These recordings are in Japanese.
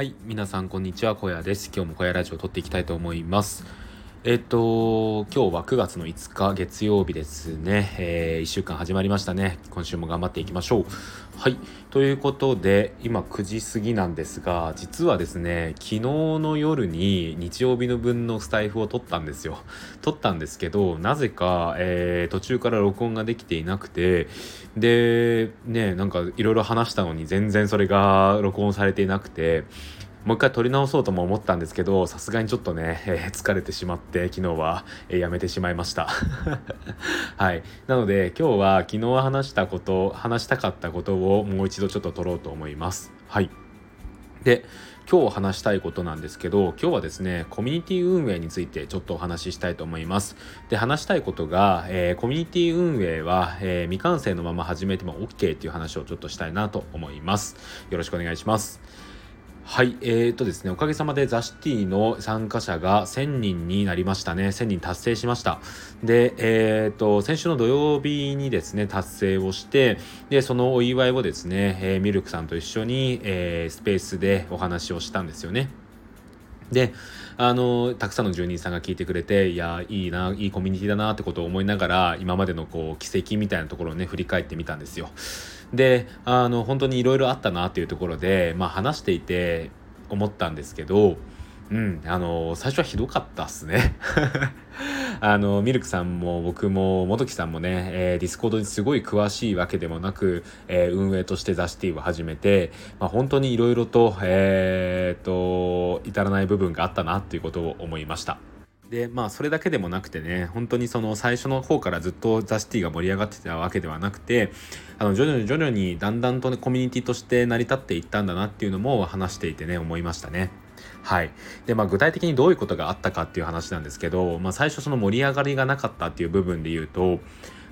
はい皆さんこんにちは。小屋です。今日も小屋ラジオを撮っていきたいと思います。えっと今日は9月の5日月曜日ですね、えー、1週間始まりましたね。今週も頑張っていきましょう。はい。ということで今9時過ぎなんですが実はですね昨日の夜に日曜日の分のスタイフを撮ったんですよ。撮ったんですけどなぜか、えー、途中から録音ができていなくてでねなんかいろいろ話したのに全然それが録音されていなくてもう一回撮り直そうとも思ったんですけどさすがにちょっとね、えー、疲れてしまって昨日は、えー、やめてしまいました。はい。なので今日は昨日話したこと話したかったことをもう一度ちょっと撮ろうと思います。はい。で今日話したいことなんですけど今日はですねコミュニティ運営についてちょっとお話ししたいと思います。で話したいことが、えー、コミュニティ運営は、えー、未完成のまま始めても OK っていう話をちょっとしたいなと思います。よろしくお願いします。はい、えーとですね、おかげさまでザ・シティの参加者が1000人になりましたね。1000人達成しました。で、えーと、先週の土曜日にですね、達成をして、で、そのお祝いをですね、えー、ミルクさんと一緒に、えー、スペースでお話をしたんですよね。で、あの、たくさんの住人さんが聞いてくれて、いや、いいな、いいコミュニティだなってことを思いながら、今までのこう、奇跡みたいなところをね、振り返ってみたんですよ。で、あの、本当にいろいろあったなっていうところで、まあ話していて思ったんですけど、うん、あの、最初はひどかったっすね。あの、ミルクさんも僕も、元木さんもね、えー、ディスコードにすごい詳しいわけでもなく、えー、運営としてザ・シティを始めて、まあ、本当にいろいろと、えー、と、至らない部分があったなっていうことを思いました。でまあそれだけでもなくてね本当にその最初の方からずっとザ・シティが盛り上がってたわけではなくてあの徐々に徐々にだんだんと、ね、コミュニティとして成り立っていったんだなっていうのも話していてね思いましたね。はい。で、まあ具体的にどういうことがあったかっていう話なんですけど、まあ最初その盛り上がりがなかったっていう部分で言うと、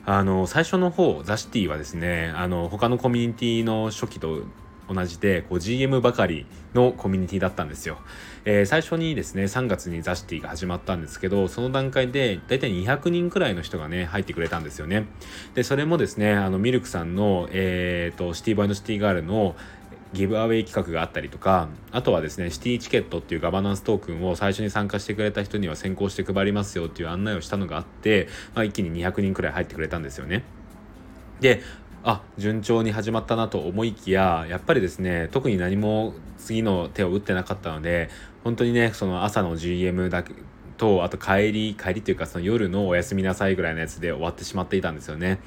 あの、最初の方、ザ・シティはですね、あの、他のコミュニティの初期と同じでこう GM ばかりのコミュニティだったんですよ。えー、最初にですね3月にザシティが始まったんですけどその段階で大体200人くらいの人がね入ってくれたんですよね。でそれもですねあのミルクさんの、えーと、シティボーイのシティガールのギブアウェイ企画があったりとか、あとはですね、シティチケットっていうガバナンストークンを最初に参加してくれた人には先行して配りますよっていう案内をしたのがあって、まあ、一気に200人くらい入ってくれたんですよね。で、あ順調に始まったなと思いきややっぱりですね特に何も次の手を打ってなかったので本当にねその朝の GM だけとあと帰り帰りというかその夜のおやすみなさいぐらいのやつで終わってしまっていたんですよね。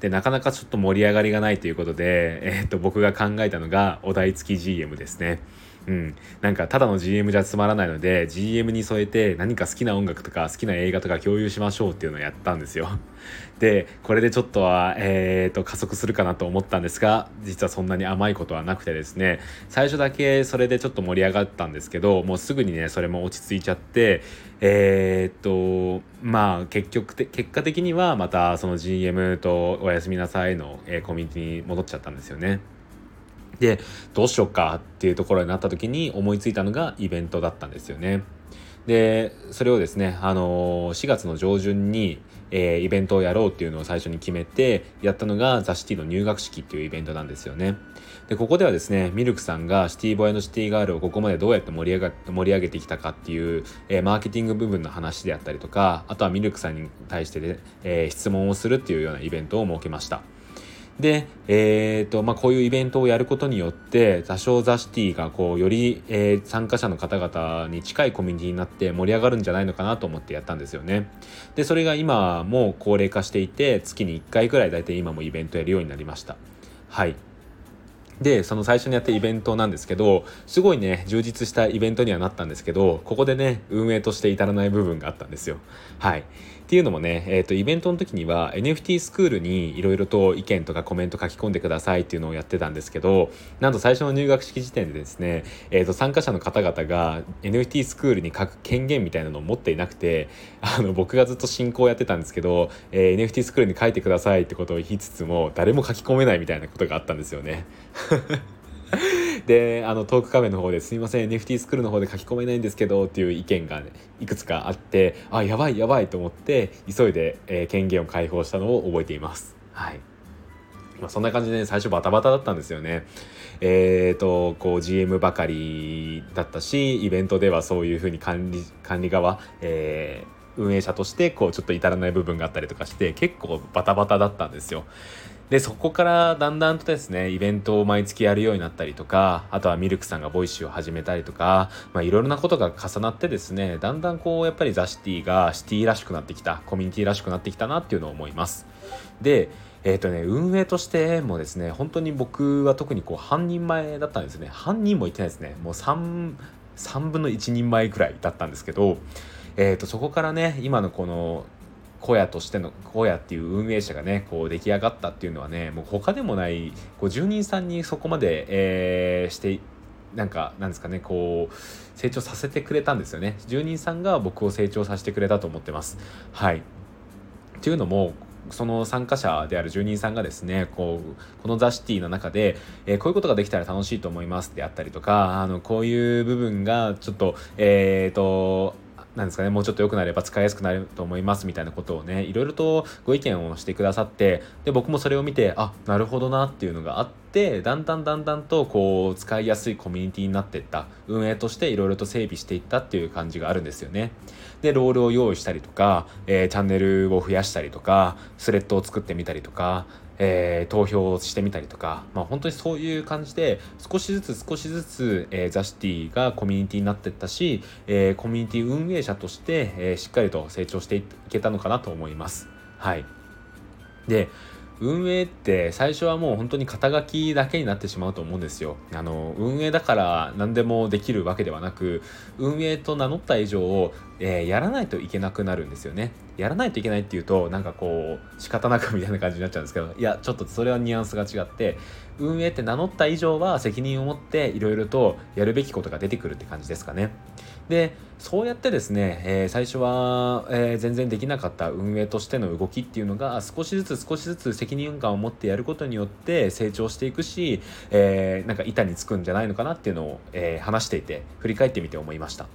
でなかなかちょっと盛り上がりがないということで、えー、っと僕が考えたのがお題付き GM ですね。うん、なんかただの GM じゃつまらないので GM に添えて何か好きな音楽とか好きな映画とか共有しましょうっていうのをやったんですよ。でこれでちょっとは、えーと、加速するかなと思ったんですが実はそんなに甘いことはなくてですね最初だけそれでちょっと盛り上がったんですけどもうすぐにねそれも落ち着いちゃってえー、っとまあ結局結果的にはまたその GM とおやすみなさいの、えー、コミュニティに戻っちゃったんですよね。でどうしようかっていうところになった時に思いついたのがイベントだったんですよね。でそれをですね、あの、4月の上旬に、えー、イベントをやろうっていうのを最初に決めてやったのがザ・シティの入学式っていうイベントなんですよね。でここではですねミルクさんがシティボーイのシティガールをここまでどうやって盛り上が盛り上げてきたかっていう、えー、マーケティング部分の話であったりとかあとはミルクさんに対してで、え質問をするっていうようなイベントを設けました。で、えーとまあ、こういうイベントをやることによって座礁ザシティがこうより、えー、参加者の方々に近いコミュニティになって盛り上がるんじゃないのかなと思ってやったんですよね。でそれが今も高齢化していて月に1回ぐらい大体今もイベントやるようになりました。はいでその最初にやったイベントなんですけどすごいね充実したイベントにはなったんですけどここでね運営として至らない部分があったんですよはいっていうのもね、えーと、イベントの時には NFT スクールにいろいろと意見とかコメント書き込んでくださいっていうのをやってたんですけどなんと最初の入学式時点でですね、えーと、参加者の方々が NFT スクールに書く権限みたいなのを持っていなくてあの僕がずっと進行やってたんですけど、えー、NFT スクールに書いてくださいってことを言いつつも誰も書き込めないみたいなことがあったんですよね。であのトークカメの方ですいません NFT スクールの方で書き込めないんですけどっていう意見が、ね、いくつかあってあやばいやばいと思って急いで、えー、権限を解放したのを覚えています。はいまあ、そんな感じで、ね、最初バタバタだったんですよね。えっ、ー、とこう GM ばかりだったしイベントではそういうふうに管理管理側、えー、運営者としてこうちょっと至らない部分があったりとかして結構バタバタだったんですよ。でそこからだんだんとですねイベントを毎月やるようになったりとかあとはミルクさんがボイシーを始めたりとかいろいろなことが重なってですねだんだんこうやっぱりザ・シティがシティらしくなってきたコミュニティらしくなってきたなっていうのを思います。でえっ、ー、とね運営としてもですね本当に僕は特にこう半人前だったんですね。半人もいってないですね。もう 3, 3分の1人前くらいだったんですけどえーとそこからね今のこの小屋としての小屋っていう運営者がねこう出来上がったっていうのはねもう他でもないこう住人さんにそこまで、えー、してなんかなんですかねこう成長させてくれたんですよね。住人さんが僕を成長させてくれたと思ってます。はい。っていうのもその参加者である住人さんがですねこうこのザ・シティの中で、えー、こういうことができたら楽しいと思いますであったりとかあのこういう部分がちょっとえっ、ー、となんですかね、もうちょっと良くなれば使いやすくなると思いますみたいなことをね、いろいろとご意見をしてくださって、で、僕もそれを見て、あ、なるほどなっていうのがあってて、だんだんだんだんとこう、使いやすいコミュニティになっていった、運営としていろいろと整備していったっていう感じがあるんですよね。で、ロールを用意したりとか、えー、チャンネルを増やしたりとか、スレッドを作ってみたりとか、えー、投票してみたりとか、まあ、本当にそういう感じで少しずつ少しずつ、えー、ザ・シティがコミュニティになっていったし、えー、コミュニティ運営者として、えしっかりと成長していけたのかなと思います。はい、で運営って最初はもう本当に肩書きだけになってしまうと思うんですよ。あの運営だから何でもできるわけではなく運営と名乗った以上、えー、やらないといけなくなるんですよね。やらないといけないっていうとなんかこう仕方なくみたいな感じになっちゃうんですけどいやちょっとそれはニュアンスが違って運営って名乗った以上は責任を持っていろいろとやるべきことが出てくるって感じですかね。でそうやってですね、えー、最初は、えー、全然できなかった運営としての動きっていうのが少しずつ少しずつ責任感を持ってやることによって成長していくし、えー、なんか板につくんじゃないのかなっていうのを、え話していて振り返ってみて思いました。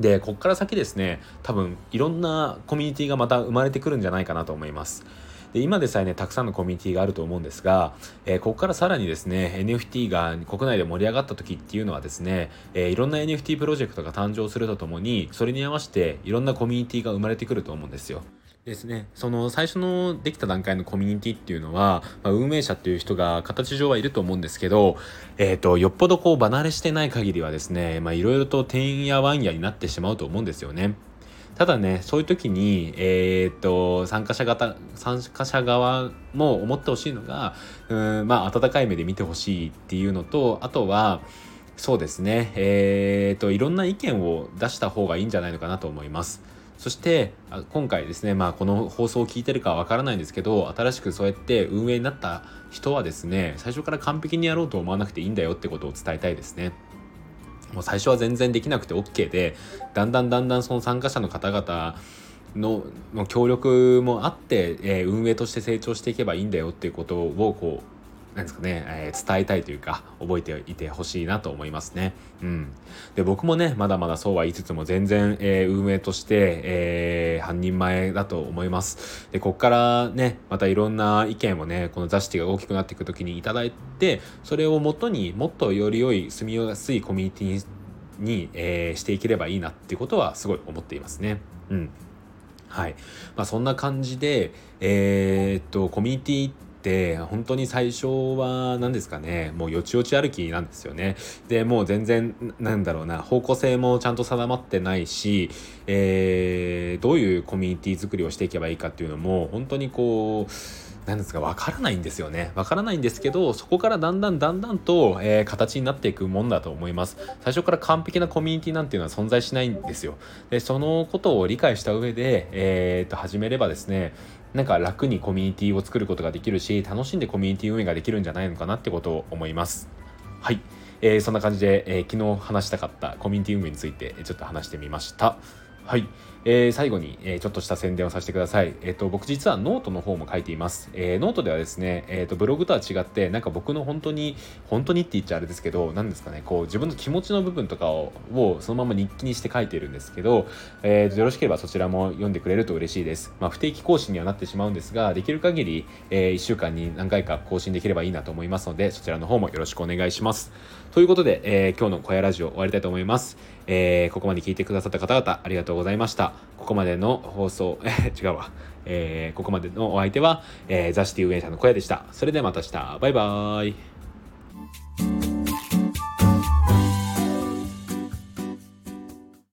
でこっから先ですね多分いろんなコミュニティがまた生まれてくるんじゃないかなと思います。で今でさえねたくさんのコミュニティがあると思うんですが、えー、ここからさらにですね NFT が国内で盛り上がった時っていうのはですね、えー、いろんな NFT プロジェクトが誕生するとともにそれに合わせていろんなコミュニティが生まれてくると思うんですよ。ですね、その最初のできた段階のコミュニティっていうのは、まあ、運営者っていう人が形上はいると思うんですけど、えーと、よっぽどこう離れしてない限りはですねいろいろとてんやわんやになってしまうと思うんですよね。ただねそういう時に、えー、っと参加者方参加者側も思ってほしいのがうんまあ温かい目で見てほしいっていうのとあとはそうですねえー、っといろんな意見を出した方がいいんじゃないのかなと思います。そして今回ですねまあこの放送を聞いてるかわからないんですけど新しくそうやって運営になった人はですね最初から完璧にやろうと思わなくていいんだよってことを伝えたいですね。もう最初は全然できなくて OK でだんだんだんだんその参加者の方々のの協力もあって、えー、運営として成長していけばいいんだよっていうことをこうなんですかね、えー、伝えたいというか覚えていてほしいなと思いますね。うん、で僕もねまだまだそうは言いつつも全然、えー、運営として、えー、半人前だと思います。でこっからねまたいろんな意見をねこのザシティが大きくなっていく時にいただいてそれをもとにもっとより良い住みやすいコミュニティに、えー、していければいいなっていうことはすごい思っていますね。うんはい。まあそんな感じで、えー、っと、コミュニティって本当に最初は何ですかねもうよちよち歩きなんですよね。でもう全然なんだろうな方向性もちゃんと定まってないし、えー、どういうコミュニティ作りをしていけばいいかっていうのも本当にこう何ですか分からないんですよね。分からないんですけどそこからだんだんだんだんと、えー、形になっていくもんだと思います。最初から完璧なコミュニティなんていうのは存在しないんですよ。でそのことを理解した上で、えー、と始めればですねなんか楽にコミュニティを作ることができるし楽しんでコミュニティ運営ができるんじゃないのかなってことを思います。はい、えー、そんな感じで、えー、昨日話したかったコミュニティ運営についてちょっと話してみました。はい。えー、最後に、えー、ちょっとした宣伝をさせてください。えっ、ー、と、僕実はノートの方も書いています。えノートではですね、えっ、と、ブログとは違って、なんか僕の本当に、本当にって言っちゃあれですけど、何ですかね、こう、自分の気持ちの部分とかを、をそのまま日記にして書いているんですけど、えー、よろしければそちらも読んでくれると嬉しいです。まあ、不定期更新にはなってしまうんですが、できる限り、え1週間に何回か更新できればいいなと思いますので、そちらの方もよろしくお願いします。ということで、えー、今日の小屋ラジオ終わりたいと思います。えー、ここまで聞いてくださった方々、ありがとうございました。ここまでの放送、え違うわ。えー、ここまでのお相手は、えー、ザシティ運営者の小屋でした。それではまた明日。バイバーイ。